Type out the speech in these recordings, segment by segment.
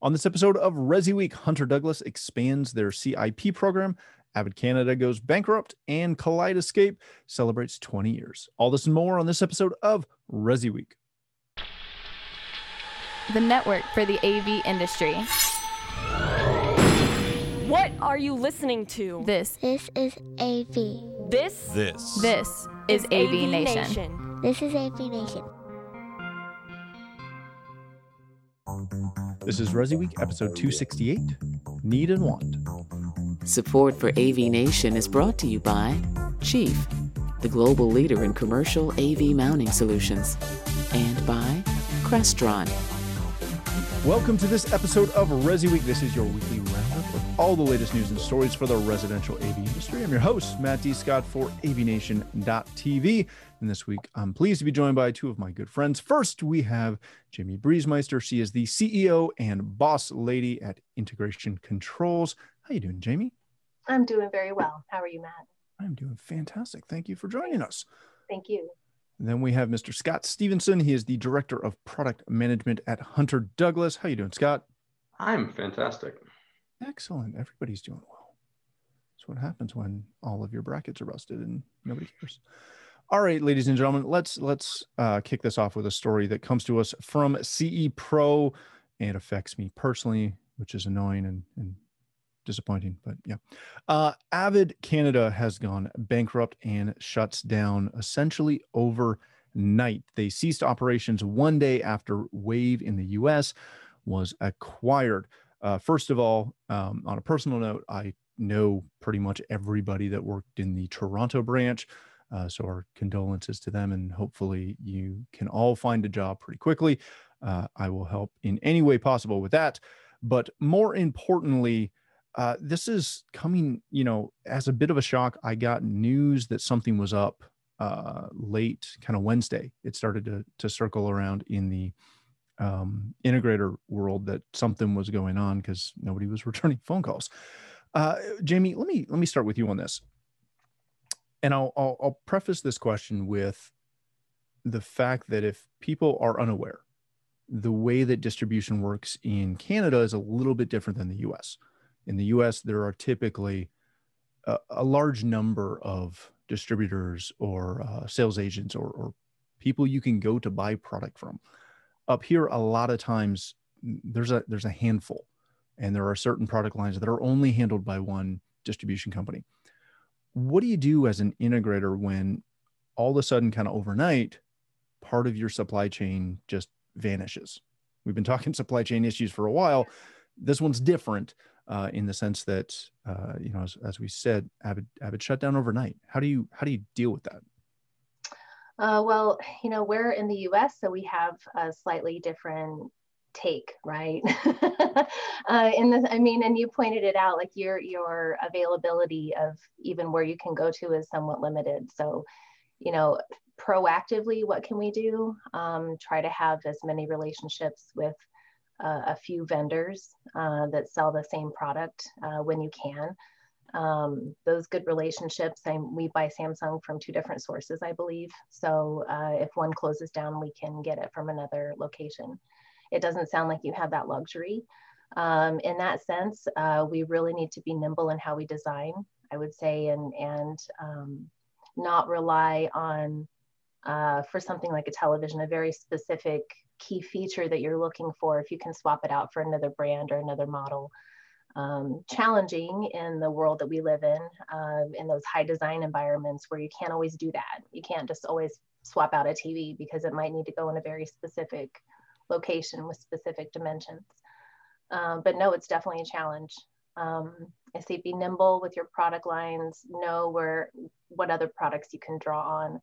On this episode of Resi Week, Hunter Douglas expands their CIP program, AVAD Canada goes bankrupt, and Kaleidescape celebrates 20 years. All this and more on this episode of Resi Week. The network for the AV industry. What are you listening to? This, This is AV. This This. this is AV, Nation. This is AV Nation. This is Resi Week, episode 268 Need and Want. Support for AV Nation is brought to you by Chief, the global leader in commercial AV mounting solutions, and by Crestron. Welcome to this episode of Resi Week. This is your weekly roundup of all the latest news and stories for the residential AV industry. I'm your host, Matt D. Scott for AVNation.tv. And this week, I'm pleased to be joined by two of my good friends. First, we have Jamie Briesemeister. She is the CEO and boss lady at Integration Controls. How you doing, Jamie? I'm doing very well. How are you, Matt? I'm doing fantastic. Thank you for joining us. Thank you. Then we have Mr. Scott Stevenson. He is the director of product management at Hunter Douglas. How you doing, Scott? I'm fantastic. Excellent. Everybody's doing well. That's what happens when all of your brackets are rusted and nobody cares. All right, ladies and gentlemen, let's let's uh, kick this off with a story that comes to us from CE Pro and affects me personally, which is annoying and, and disappointing. But yeah, uh, AVAD Canada has gone bankrupt and shuts down essentially overnight. They ceased operations one day after Wave in the U.S. was acquired. Uh, first of all, um, on a personal note, I know pretty much everybody that worked in the Toronto branch. Uh, so our condolences to them, and hopefully you can all find a job pretty quickly. Uh, I will help in any way possible with that. But more importantly, uh, this is coming, you know, as a bit of a shock. I got news that something was up uh, late, kind of Wednesday. It started to to circle around in the um, integrator world that something was going on because nobody was returning phone calls. Uh, Jamie, let me let me start with you on this, and I'll, I'll I'll preface this question with the fact that if people are unaware, the way that distribution works in Canada is a little bit different than the U.S. In the U.S., there are typically a, a large number of distributors or uh, sales agents or, or people you can go to buy product from up here a lot of times there's a there's a handful and there are certain product lines that are only handled by one distribution company what do you do as an integrator when all of a sudden kind of overnight part of your supply chain just vanishes? We've been talking supply chain issues for a while. This one's different uh, in the sense that uh, you know as, as we said AVAD AVAD shut down overnight. How do you how do you deal with that? Uh, well, you know, we're in the US, so we have a slightly different take, right? uh, in the, I mean, and you pointed it out, like your your availability of even where you can go to is somewhat limited. So, you know, proactively, what can we do? Um, try to have as many relationships with uh, a few vendors uh, that sell the same product uh, when you can um, those good relationships. I, we buy Samsung from two different sources, I believe. So uh, if one closes down, we can get it from another location. It doesn't sound like you have that luxury. Um, in that sense, uh, we really need to be nimble in how we design, I would say, and, and um, not rely on, uh, for something like a television, a very specific key feature that you're looking for. If you can swap it out for another brand or another model, um, challenging in the world that we live in, uh, in those high design environments where you can't always do that. You can't just always swap out a TV because it might need to go in a very specific location with specific dimensions. Um, but no, it's definitely a challenge. Um, I say be nimble with your product lines, know where what other products you can draw on,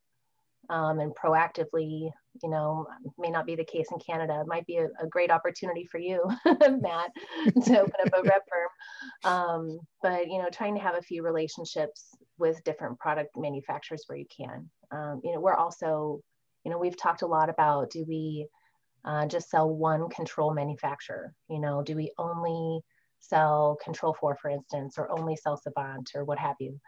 um, and proactively, you know, may not be the case in Canada. It might be a, a great opportunity for you, Matt, to open up a rep firm. Um, but you know, trying to have a few relationships with different product manufacturers where you can. Um, you know, we're also, you know, we've talked a lot about do we uh, just sell one control manufacturer? You know, do we only sell Control 4, for instance, or only sell Savant or what have you?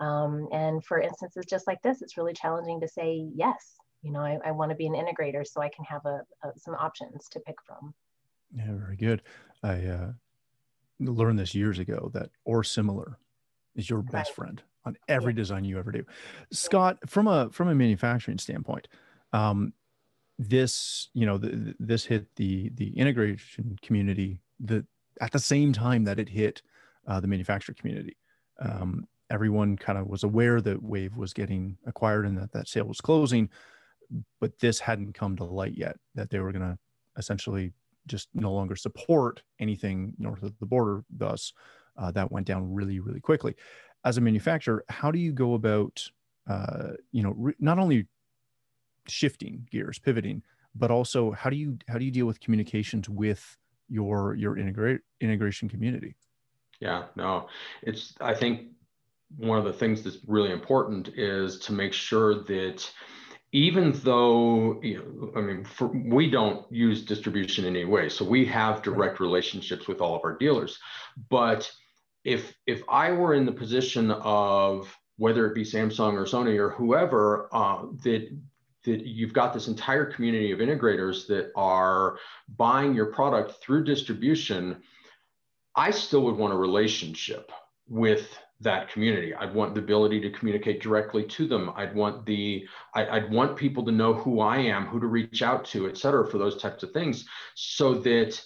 Um, and for instances just like this, it's really challenging to say yes. You know, I, I want to be an integrator so I can have a, a, some options to pick from. Yeah, very good. I uh, learned this years ago that or similar is your best friend on every yeah. design you ever do. Scott, from a from a manufacturing standpoint, um, this you know the, this hit the the integration community the at the same time that it hit uh, the manufacturer community. Um, everyone kind of was aware that Wave was getting acquired and that that sale was closing, but this hadn't come to light yet that they were going to essentially just no longer support anything north of the border. Thus, uh, that went down really, really quickly. As a manufacturer, how do you go about, uh, you know, re- not only shifting gears, pivoting, but also how do you how do you deal with communications with your your integrate integration community? Yeah, no, it's I think one of the things that's really important is to make sure that even though you know, I mean, for, we don't use distribution in any way, so we have direct relationships with all of our dealers. But if if I were in the position of whether it be Samsung or Sony or whoever uh, that that you've got this entire community of integrators that are buying your product through distribution, I still would want a relationship with that community. I'd want the ability to communicate directly to them. I'd want the I, would want people to know who I am, who to reach out to, et cetera, for those types of things, so that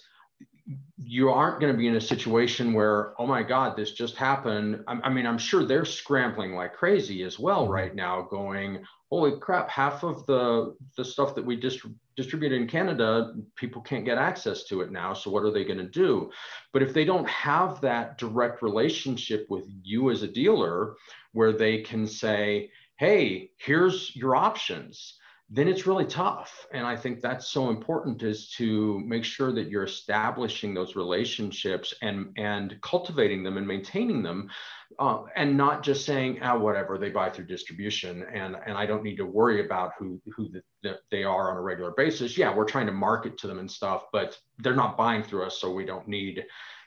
you aren't going to be in a situation where, oh my God, this just happened. I, I mean, I'm sure they're scrambling like crazy as well mm-hmm. right now, going, holy crap, half of the the stuff that we dist- distribute in Canada, people can't get access to it now. So what are they going to do? But if they don't have that direct relationship with you as a dealer, where they can say, hey, here's your options then it's really tough. And I think that's so important is to make sure that you're establishing those relationships and and cultivating them and maintaining them, uh, and not just saying, ah, whatever they buy through distribution, and and I don't need to worry about who who the, the, they are on a regular basis. Yeah, we're trying to market to them and stuff, but they're not buying through us, so we don't need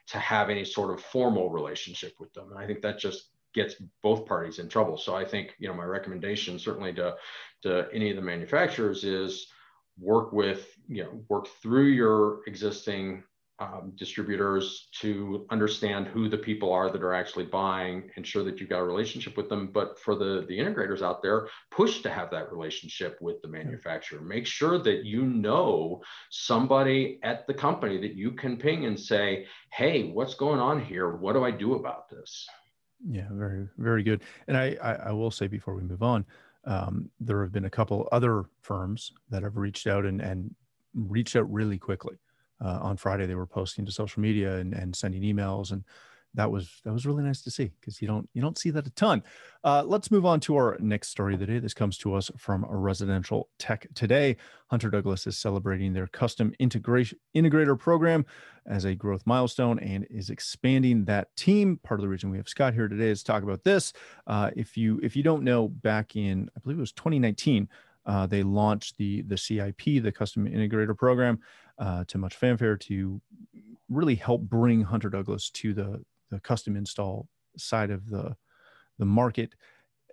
to have any sort of formal relationship with them. And I think that just gets both parties in trouble. So I think you know my recommendation certainly to to any of the manufacturers is work with you know work through your existing um, distributors to understand who the people are that are actually buying ensure that you've got a relationship with them. But for the the integrators out there push to have that relationship with the manufacturer. Make sure that you know somebody at the company that you can ping and say hey what's going on here? What do i do about this yeah very very good and i i, I will say before we move on um, there have been a couple other firms that have reached out and, and reached out really quickly. Uh, on Friday, they were posting to social media and, and sending emails, and that was that was really nice to see because you don't you don't see that a ton. Uh, let's move on to our next story of the day. This comes to us from a residential tech today. Hunter Douglas is celebrating their custom integration integrator program as a growth milestone and is expanding that team. Part of the reason we have Scott here today is to talk about this. Uh, if you if you don't know, back in I believe it was 2019. Uh, they launched the the CIP, the Custom Integrator Program, uh, to much fanfare to really help bring Hunter Douglas to the the custom install side of the the market.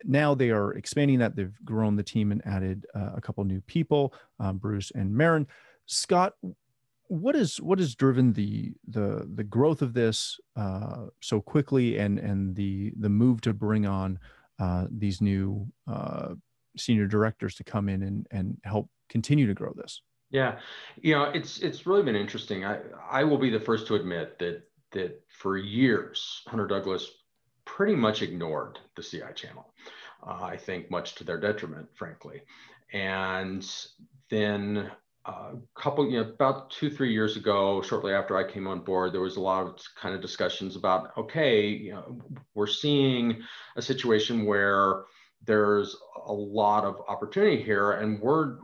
Now they are expanding that. They've grown the team and added uh, a couple new people, um, Bruce and Marin. Scott, what is what has driven the the the growth of this uh, so quickly and and the the move to bring on uh, these new uh, senior directors to come in and and help continue to grow this? Yeah, you know, it's it's really been interesting. I I will be the first to admit that that for years, Hunter Douglas pretty much ignored the CI channel. Uh, I think much to their detriment, frankly. And then a uh, couple, you know, about two, three years ago, shortly after I came on board, there was a lot of kind of discussions about, okay, you know, we're seeing a situation where there's a lot of opportunity here, and we're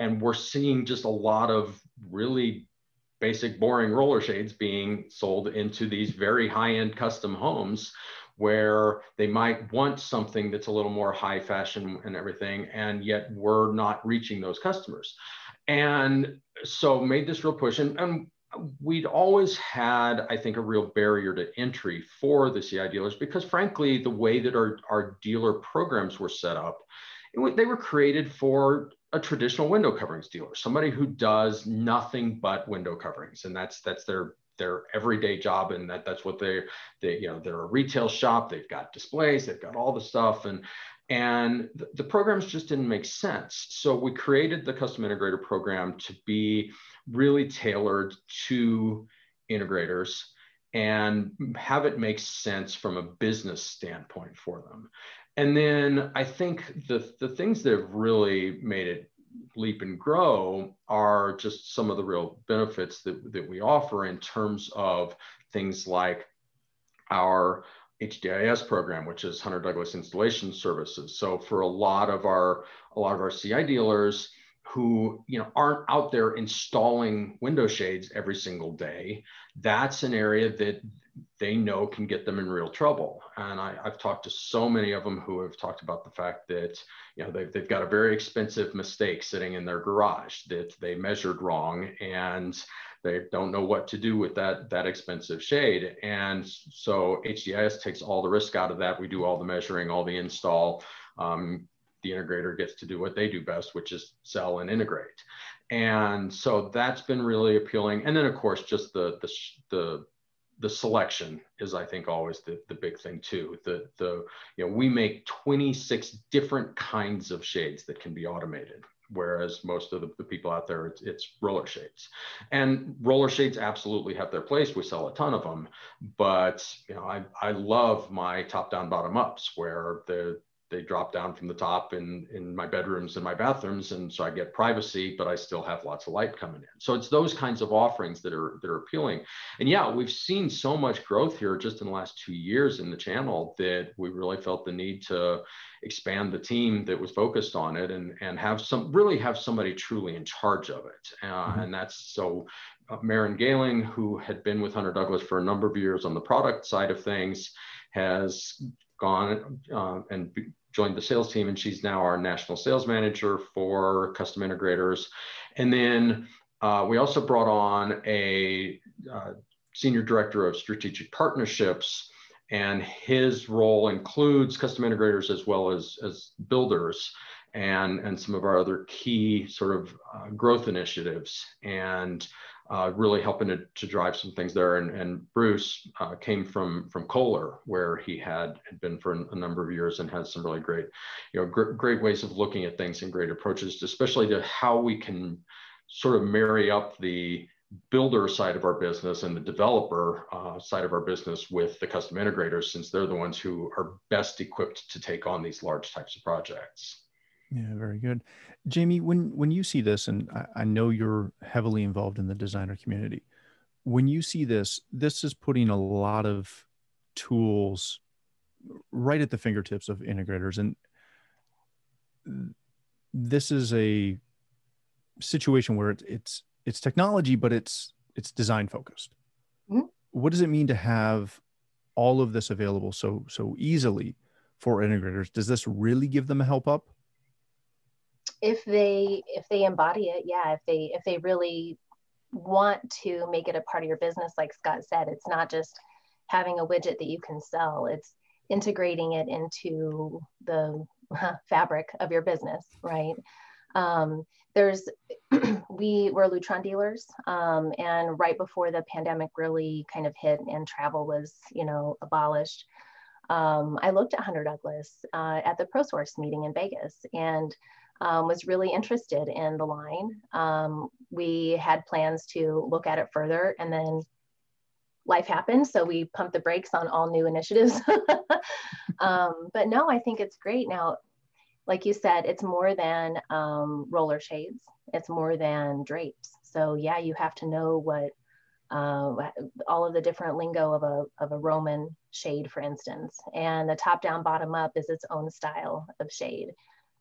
and we're seeing just a lot of really basic boring roller shades being sold into these very high-end custom homes where they might want something that's a little more high fashion and everything and yet we're not reaching those customers. And so made this real push. And, and we'd always had i think a real barrier to entry for the ci dealers because frankly the way that our, our dealer programs were set up it, they were created for a traditional window coverings dealer, somebody who does nothing but window coverings, and that's that's their their everyday job. And that that's what they they you know they're a retail shop. They've got displays. They've got all the stuff. And and the, the programs just didn't make sense. So we created the custom integrator program to be really tailored to integrators and have it make sense from a business standpoint for them and then i think the the things that have really made it leap and grow are just some of the real benefits that, that we offer in terms of things like our HDIS program, which is Hunter Douglas Installation Services. So for a lot of our a lot of our CI dealers who you know aren't out there installing window shades every single day, that's an area that they know can get them in real trouble. And I, have talked to so many of them who have talked about the fact that you know they've, they've got a very expensive mistake sitting in their garage that they measured wrong and they don't know what to do with that that expensive shade. And so HDIS takes all the risk out of that. We do all the measuring, all the install. Um, the integrator gets to do what they do best, which is sell and integrate. And so that's been really appealing. And then of course, just the the the the selection is i think always the, the big thing too the the you know we make 26 different kinds of shades that can be automated whereas most of the, the people out there it's, it's roller shades and roller shades absolutely have their place we sell a ton of them but you know i, I love my top down bottom ups where the they drop down from the top in in my bedrooms and my bathrooms and so i get privacy but i still have lots of light coming in. So it's those kinds of offerings that are that are appealing. And yeah we've seen so much growth here just in the last two years in the channel that we really felt the need to expand the team that was focused on it and and have some really have somebody truly in charge of it. Uh, mm-hmm. and that's so uh, Marin Galing, who had been with Hunter Douglas for a number of years on the product side of things, has gone uh, and joined the sales team, and she's now our national sales manager for custom integrators. And then uh, we also brought on a uh, senior director of strategic partnerships, and his role includes custom integrators as well as, as builders and, and some of our other key sort of uh, growth initiatives. And uh, really helping to, to drive some things there. And, and Bruce uh, came from from Kohler, where he had, had been for a number of years and has some really great, you know, gr- great ways of looking at things and great approaches, especially to how we can sort of marry up the builder side of our business and the developer uh, side of our business with the custom integrators, since they're the ones who are best equipped to take on these large types of projects. Yeah, very good. Jamie, when when you see this, and I, I, know you're heavily involved in the designer community, when you see this, this is putting a lot of tools right at the fingertips of integrators, and this is a situation where it's it's, it's technology, but it's it's design focused. Mm-hmm. What does it mean to have all of this available so so easily for integrators? Does this really give them a help up? If they if they embody it yeah if they if they really want to make it a part of your business like scott said it's not just having a widget that you can sell it's integrating it into the fabric of your business right? Um, there's we were lutron dealers um, and right before the pandemic really kind of hit and travel was you know abolished um, i looked at hunter douglas uh, at the prosource meeting in vegas and um, was really interested in the line. Um, we had plans to look at it further and then life happened. So we pumped the brakes on all new initiatives. um, but no, I think it's great. Now, like you said, it's more than um, roller shades, it's more than drapes. So yeah, you have to know what uh, all of the different lingo of a, of a Roman shade, for instance. And the top down, bottom up is its own style of shade.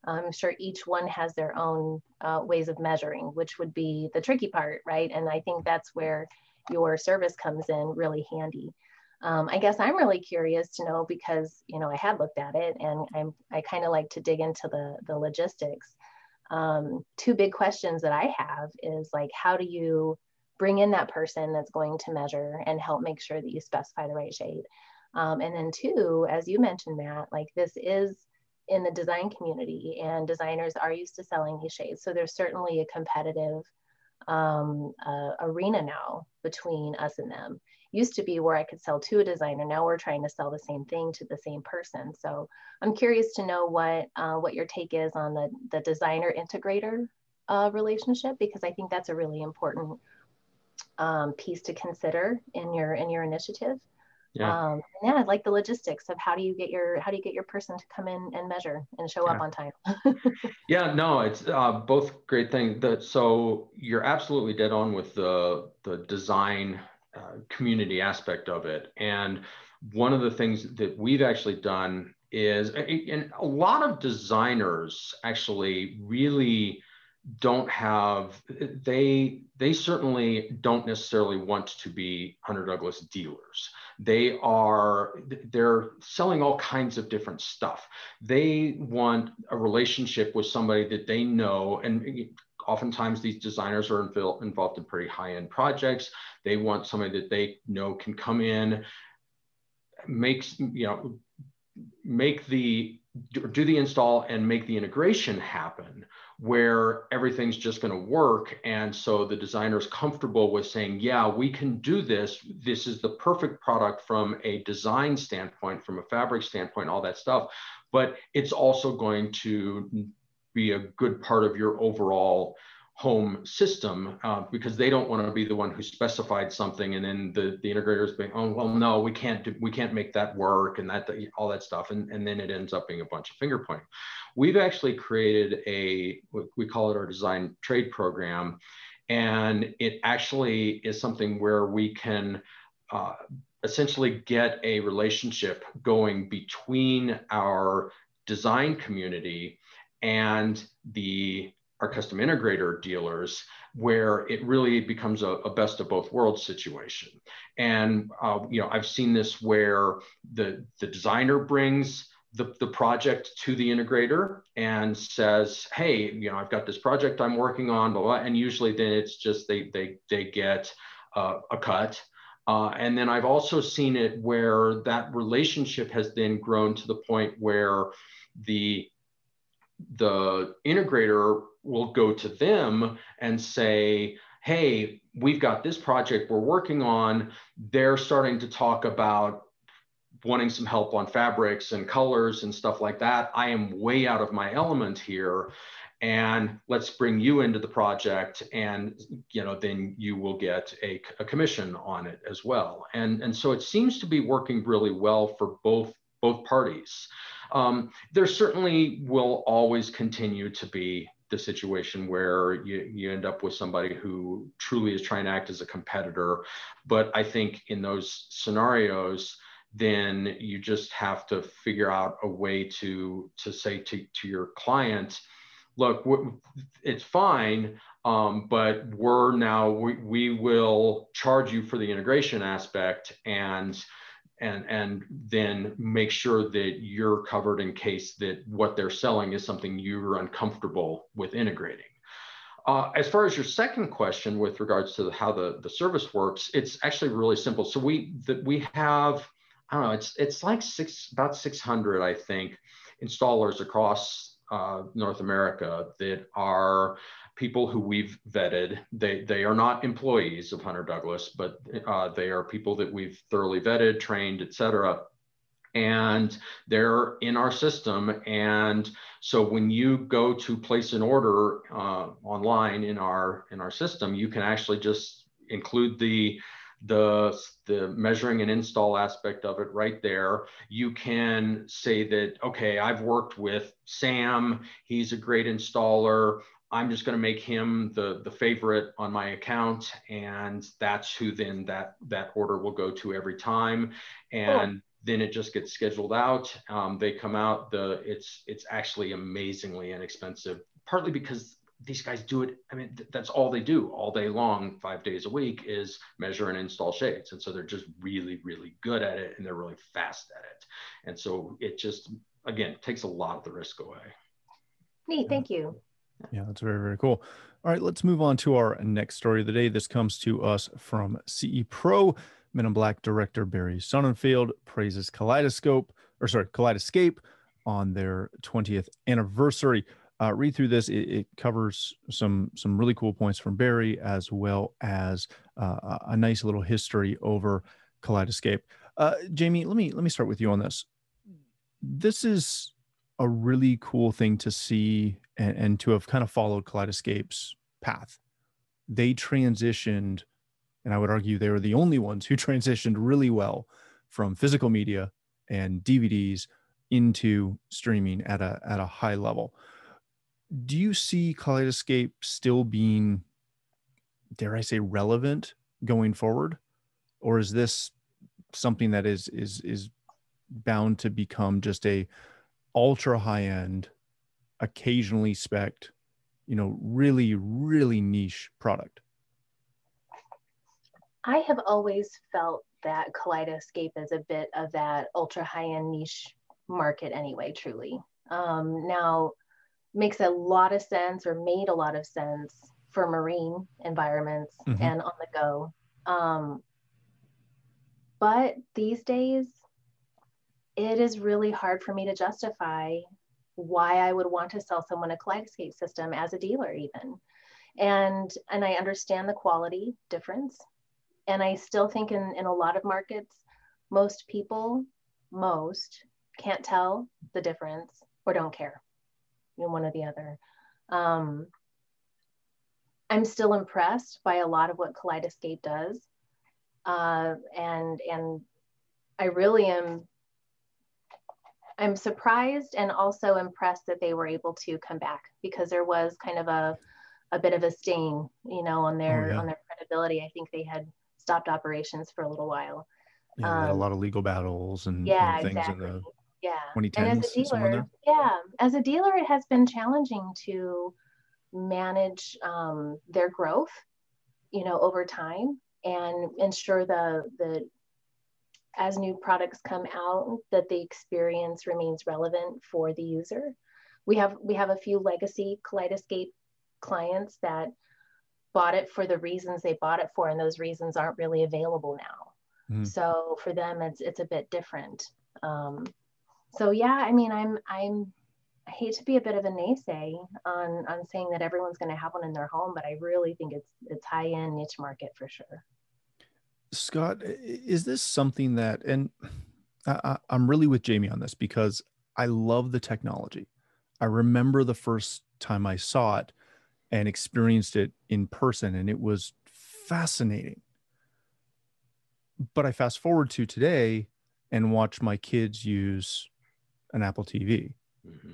I'm sure each one has their own uh, ways of measuring, which would be the tricky part, right? And I think that's where your service comes in really handy. Um, I guess I'm really curious to know because you know I had looked at it and I'm I kind of like to dig into the the logistics. Um, two big questions that I have is like how do you bring in that person that's going to measure and help make sure that you specify the right shade. Um, and then two, as you mentioned, Matt, like this is in the design community and designers are used to selling these shades. So there's certainly a competitive um, uh, arena now between us and them. Used to be where I could sell to a designer. Now we're trying to sell the same thing to the same person. So I'm curious to know what uh, what your take is on the the designer integrator uh, relationship because I think that's a really important um, piece to consider in your in your initiative. Yeah. Um, yeah, i like the logistics of how do you get your how do you get your person to come in and measure and show yeah. up on time. yeah, no, it's uh, both great things. That so you're absolutely dead on with the the design uh, community aspect of it, and one of the things that we've actually done is, and a lot of designers actually really don't have they they certainly don't necessarily want to be hunter douglas dealers. They are they're selling all kinds of different stuff. They want a relationship with somebody that they know and oftentimes these designers are involved in pretty high-end projects. They want somebody that they know can come in makes you know make the do the install and make the integration happen where everything's just going to work. And so the designer's comfortable with saying, yeah, we can do this. This is the perfect product from a design standpoint, from a fabric standpoint, all that stuff. But it's also going to be a good part of your overall home system uh, because they don't want to be the one who specified something and then the, the integrators being oh well no we can't do we can't make that work and that all that stuff and, and then it ends up being a bunch of finger pointing. We've actually created a we call it our design trade program and it actually is something where we can uh, essentially get a relationship going between our design community and the our custom integrator dealers where it really becomes a, a best of both worlds situation. And uh, you know i've seen this where the the designer brings the, the project to the integrator and says hey you know i've got this project i'm working on blah, blah, and usually then it's just they they they get uh, a cut. Uh, and then I've also seen it where that relationship has then grown to the point where the the integrator will go to them and say, hey, we've got this project we're working on. They're starting to talk about wanting some help on fabrics and colors and stuff like that. I am way out of my element here. And let's bring you into the project, and you know, then you will get a, a commission on it as well. And and so it seems to be working really well for both both parties. Um, there certainly will always continue to be the situation where you, you end up with somebody who truly is trying to act as a competitor. But I think in those scenarios, then you just have to figure out a way to to say to, to your client, look, it's fine, um, but we're now we, we will charge you for the integration aspect and and and then make sure that you're covered in case that what they're selling is something you're uncomfortable with integrating. Uh, as far as your second question with regards to how the, the service works, it's actually really simple. So we that we have, I don't know, it's it's like six about 600, I think, installers across uh, North America that are people who we've vetted. They they are not employees of Hunter Douglas, but uh, they are people that we've thoroughly vetted, trained, et cetera. And they're in our system. And so when you go to place an order uh, online in our in our system, you can actually just include the the the measuring and install aspect of it right there you can say that okay i've worked with sam he's a great installer I'm just going to make him the the favorite on my account, and that's who then that that order will go to every time, and cool. then it just gets scheduled out. Um, they come out. The it's it's actually amazingly inexpensive, partly because these guys do it. I mean, th- that's all they do all day long, five days a week, is measure and install shades, and so they're just really really good at it, and they're really fast at it, and so it just again takes a lot of the risk away. Neat, thank you. Yeah, that's very, very cool. All right, let's move on to our next story of the day. This comes to us from CE Pro. Men in Black director Barry Sonnenfeld praises Kaleidoscope, or sorry, Kaleidoscape on their 20th anniversary. uh, read through this. It, it, covers some some really cool points from Barry, as well as uh, a nice little history over Kaleidescape. Uh, Jamie, let me let me start with you on this. This is a really cool thing to see and, and to have kind of followed Kaleidescape's path. They transitioned, and I would argue they were the only ones who transitioned really well from physical media and DVDs into streaming at a at a high level. Do you see Kaleidescape still being, dare I say, relevant going forward, or is this something that is is is bound to become just a ultra high end, occasionally spec you know, really really niche product? I have always felt that Kaleidescape is a bit of that ultra high end niche market anyway, truly. Um, now, makes a lot of sense or made a lot of sense for marine environments mm-hmm. and on the go. Um, but these days, it is really hard for me to justify why I would want to sell someone a Kaleidescape system as a dealer, even. And and I understand the quality difference. And I still think in, in a lot of markets, most people, most can't tell the difference or don't care. Know, one or the other. Um, I'm still impressed by a lot of what Kaleidescape does. Uh, and and I really am I'm surprised and also impressed that they were able to come back because there was kind of a a bit of a stain, you know, on their oh, yeah. on their credibility. I think they had stopped operations for a little while. Yeah, um, had a lot of legal battles and, yeah, and things exactly. in the yeah 2010s. And as a dealer, yeah, as a dealer, it has been challenging to manage um, their growth, you know, over time and ensure the the as new products come out that the experience remains relevant for the user. We have we have a few legacy Kaleidescape clients that bought it for the reasons they bought it for, and those reasons aren't really available now. Mm. So for them, it's it's a bit different. Um, so yeah, I mean, I'm I'm I hate to be a bit of a naysay on on saying that everyone's going to have one in their home, but I really think it's it's high end niche market for sure. Scott, is this something that, and I, I'm really with Jamie on this because I love the technology. I remember the first time I saw it and experienced it in person, and it was fascinating. But I fast forward to today and watch my kids use an Apple TV mm-hmm.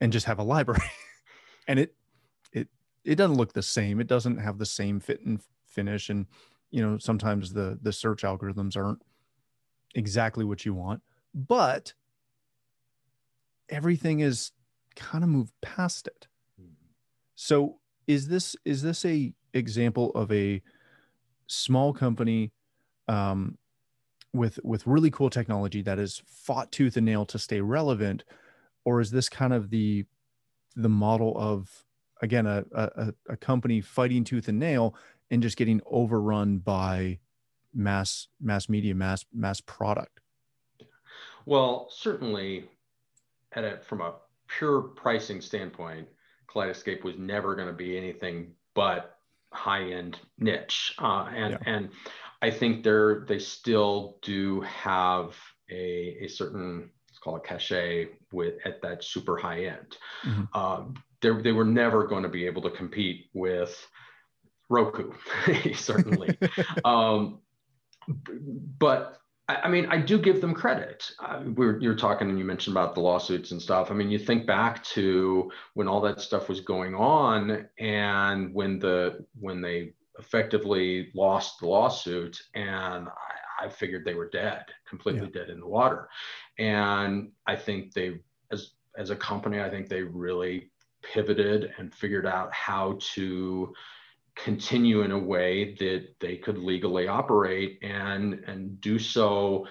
and just have a library. and it it it doesn't look the same. It doesn't have the same fit and finish. And you know sometimes the the search algorithms aren't exactly what you want but everything is kind of moved past it. So is this is this a example of a small company um, with with really cool technology that has fought tooth and nail to stay relevant? Or is this kind of the the model of again a, a, a company fighting tooth and nail and just getting overrun by mass mass media mass mass product well certainly at a, from a pure pricing standpoint kaleidescape was never going to be anything but high end niche uh, and yeah. and i think they're they still do have a, a certain let's call it cachet with at that super high end mm-hmm. um, they were never going to be able to compete with Roku, certainly. um, but I, mean, I do give them credit. Uh, we are you're talking and you mentioned about the lawsuits and stuff. I mean, you think back to when all that stuff was going on and when the when they effectively lost the lawsuit and I, I figured they were dead, completely yeah. dead in the water. And I think they as as a company, I think they really pivoted and figured out how to continue in a way that they could legally operate and and do so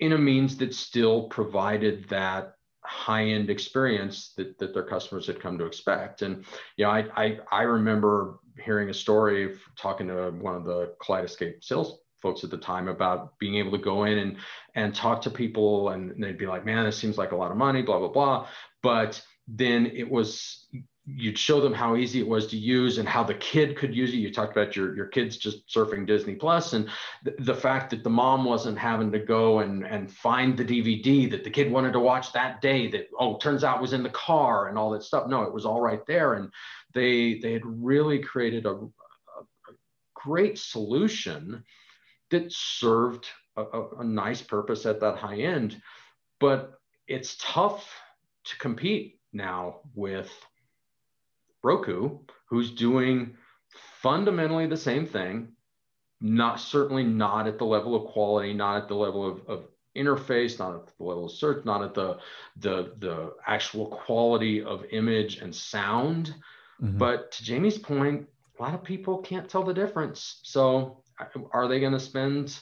in a means that still provided that high-end experience that, that their customers had come to expect. And yeah, I, I, I remember hearing a story talking to one of the kaleidescape sales folks at the time about being able to go in and and talk to people and they'd be like, man, this seems like a lot of money, blah, blah, blah. But then it was you'd show them how easy it was to use and how the kid could use it. You talked about your, your kids just surfing Disney Plus and th- the fact that the mom wasn't having to go and, and find the DVD that the kid wanted to watch that day that, oh, turns out was in the car and all that stuff. No, it was all right there. And they, they had really created a, a, a great solution that served a, a nice purpose at that high end. But it's tough to compete now with Roku, who's doing fundamentally the same thing, not certainly not at the level of quality, not at the level of, of interface, not at the level of search, not at the the the actual quality of image and sound. Mm-hmm. But to Jamie's point, a lot of people can't tell the difference. So are they going to spend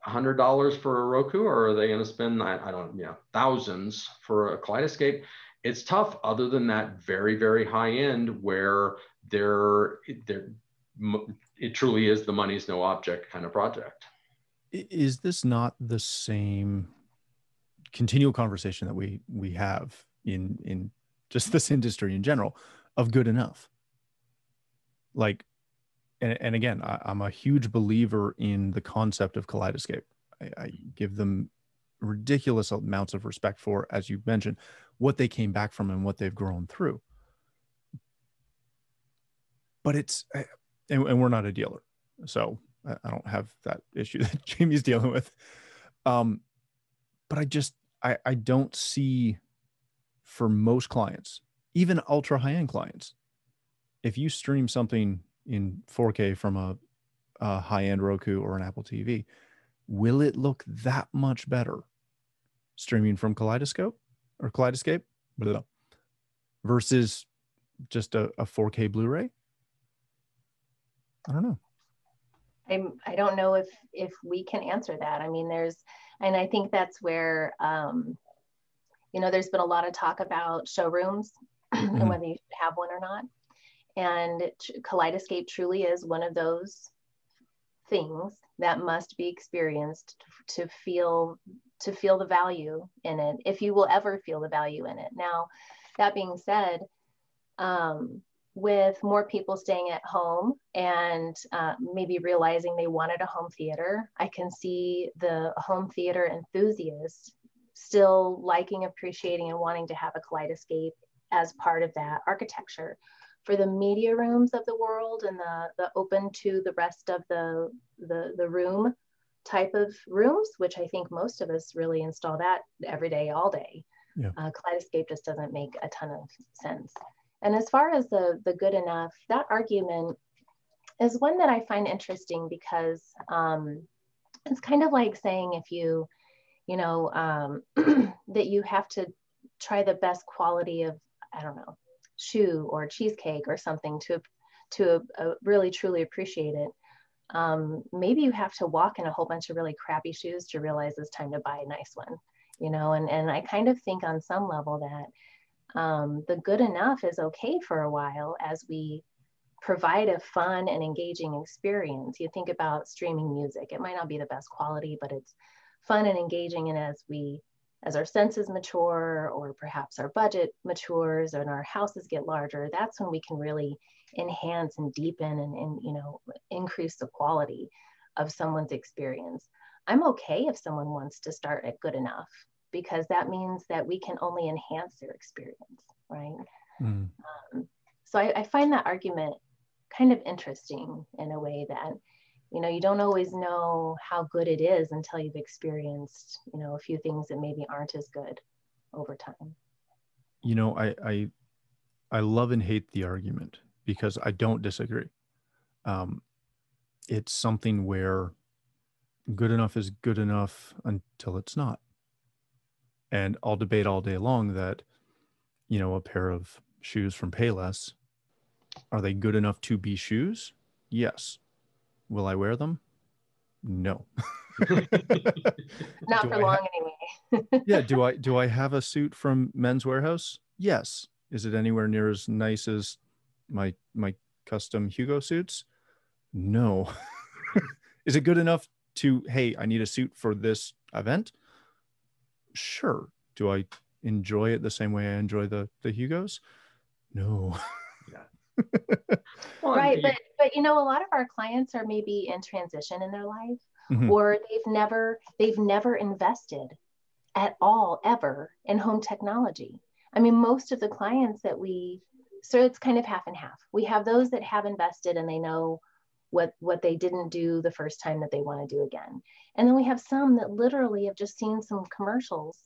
hundred dollars for a Roku, or are they going to spend I, I don't know thousands for a Kaleidescape? It's tough other than that very very high end where there there it truly is the money's no object kind of project. Is this not the same continual conversation that we we have in in just this industry in general of good enough? Like and, and again I, am a huge believer in the concept of kaleidescape I, I give them ridiculous amounts of respect for as you mentioned what they came back from and what they've grown through. But it's, and, and we're not a dealer. So I don't have that issue that Jamie's dealing with. Um, but I just, I, I don't see for most clients, even ultra high end clients, if you stream something in 4K from a, a high end Roku or an Apple TV, will it look that much better streaming from Kaleidoscope? Or Kaleidescape blah, versus just a, a 4K Blu-ray? I don't know. I'm, I don't know if if we can answer that. I mean, there's, and I think that's where, um, you know, there's been a lot of talk about showrooms mm-hmm. and whether you should have one or not. And Kaleidescape truly is one of those things that must be experienced to feel to feel the value in it if you will ever feel the value in it. Now that being said um, with more people staying at home and uh, maybe realizing they wanted a home theater i can see the home theater enthusiasts still liking appreciating and wanting to have a kaleidescape as part of that architecture for the media rooms of the world and the, the open to the rest of the, the, the room type of rooms, which I think most of us really install that every day, all day. Yeah. Uh, Kaleidescape just doesn't make a ton of sense. And as far as the, the good enough, that argument is one that I find interesting because um, it's kind of like saying if you, you know, um, that you have to try the best quality of, I don't know, shoe or cheesecake or something to to uh, really truly appreciate it. Um, maybe you have to walk in a whole bunch of really crappy shoes to realize it's time to buy a nice one you know and and i kind of think on some level that um, the good enough is okay for a while as we provide a fun and engaging experience. You think about streaming music. It might not be the best quality but it's fun and engaging and as we as our senses mature or perhaps our budget matures and our houses get larger that's when we can really enhance and deepen and, and you know increase the quality of someone's experience i'm okay if someone wants to start at good enough because that means that we can only enhance their experience right mm. um, so I, I find that argument kind of interesting in a way that you know you don't always know how good it is until you've experienced you know a few things that maybe aren't as good over time. You know i i i love and hate the argument because i don't disagree. Um it's something where good enough is good enough until it's not. And i'll debate all day long that you know a pair of shoes from payless are they good enough to be shoes? Yes Will I wear them? No. Not for I long ha- anyway. yeah. Do I do I have a suit from Men's Wearhouse? Yes. Is it anywhere near as nice as my my custom Hugo suits? No. Is it good enough to hey, I need a suit for this event? Sure. Do I enjoy it the same way I enjoy the the Hugos? No. Well, right but but you know a lot of our clients are maybe in transition in their life Mhm. or they've never they've never invested at all ever in home technology. I mean most of the clients that we so it's kind of half and half. We have those that have invested and they know what what they didn't do the first time that they want to do again. And then we have some that literally have just seen some commercials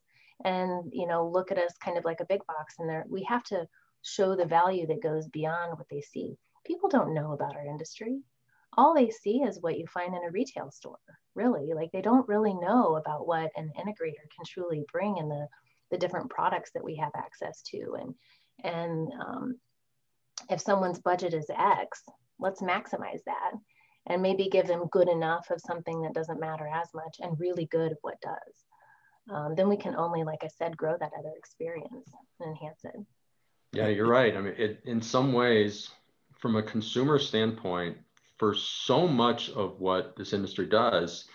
and you know look at us kind of like a big box and there we have to show the value that goes beyond what they see people don't know about our industry. All they see is what you find in a retail store really. Like they don't really know about what an integrator can truly bring in the the different products that we have access to. And and um, if someone's budget is x let's maximize that and maybe give them good enough of something that doesn't matter as much and really good of what does. Um, then we can only like i said grow that other experience and enhance it. Yeah, you're right. I mean, it, in some ways, from a consumer standpoint, for so much of what this industry does,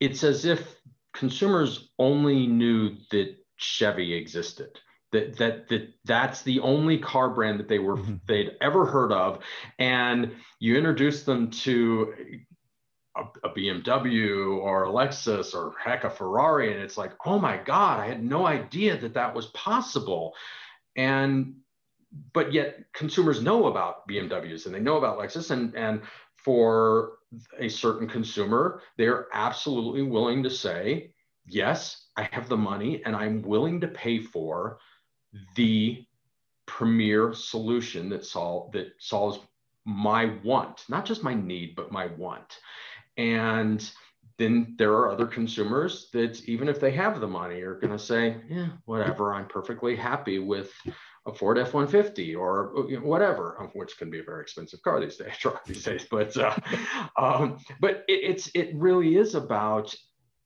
it's as if consumers only knew that Chevy existed. That, that that that's the only car brand that they were Mhm. they'd ever heard of, and you introduce them to a, a BMW or a Lexus or heck a Ferrari, and it's like, oh my God, I had no idea that that was possible, and but yet consumers know about BMWs and they know about Lexus and and for a certain consumer they're absolutely willing to say yes I have the money and I'm willing to pay for the premier solution that solve that solves my want not just my need but my want. And then there are other consumers that even if they have the money are going to say yeah whatever i'm perfectly happy with a Ford F-150 or whatever, um, which can be a very expensive car these days, truck these days. But uh, um, but it, it's it really is about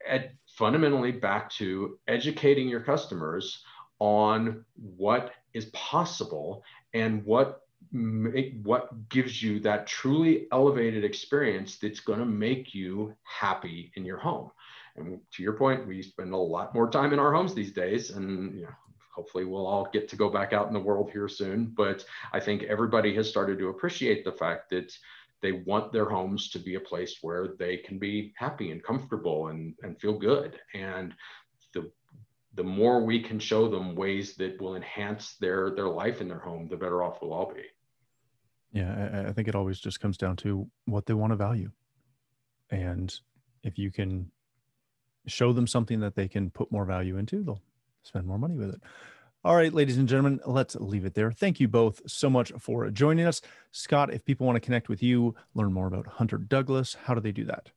ed- fundamentally back to educating your customers on what is possible and what make, what gives you that truly elevated experience that's going to make you happy in your home. And to your point, we spend a lot more time in our homes these days, and you know, hopefully we'll all get to go back out in the world here soon. But I think everybody has started to appreciate the fact that they want their homes to be a place where they can be happy and comfortable and, and feel good. And the the more we can show them ways that will enhance their their life in their home, the better off we'll all be. Yeah, I, I think it always just comes down to what they want to value. And if you can show them something that they can put more value into, they'll spend more money with it. All right, ladies and gentlemen, let's leave it there. Thank you both so much for joining us. Scott, if people want to connect with you, learn more about Hunter Douglas, how do they do that?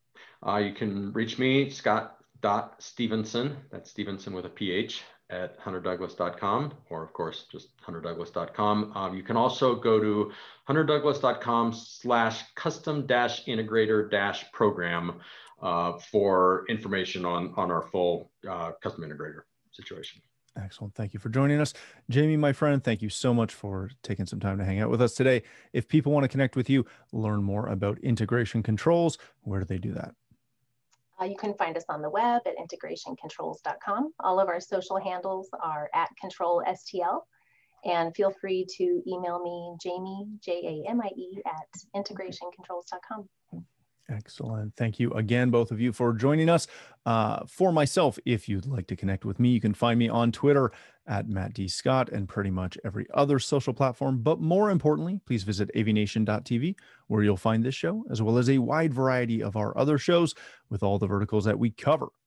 Uh, you can reach me, Scott.Stephenson, that's Stephenson with a PH, at hunterdouglas.com, or of course, just hunterdouglas.com. Um, you can also go to hunterdouglas.com slash custom dash integrator dash program uh, for information on, on our full uh, custom integrator situation. Excellent. Thank you for joining us. Jamie, my friend, thank you so much for taking some time to hang out with us today. If people want to connect with you, learn more about integration controls, where do they do that? Uh, you can find us on the web at integrationcontrols.com. All of our social handles are at controlstl. And feel free to email me, Jamie, J A M I E, at integrationcontrols.com. Excellent. Thank you again, both of you, for joining us. Uh, for myself, if you'd like to connect with me, you can find me on Twitter at Matt D. Scott and pretty much every other social platform. But more importantly, please visit avnation.tv, where you'll find this show, as well as a wide variety of our other shows with all the verticals that we cover.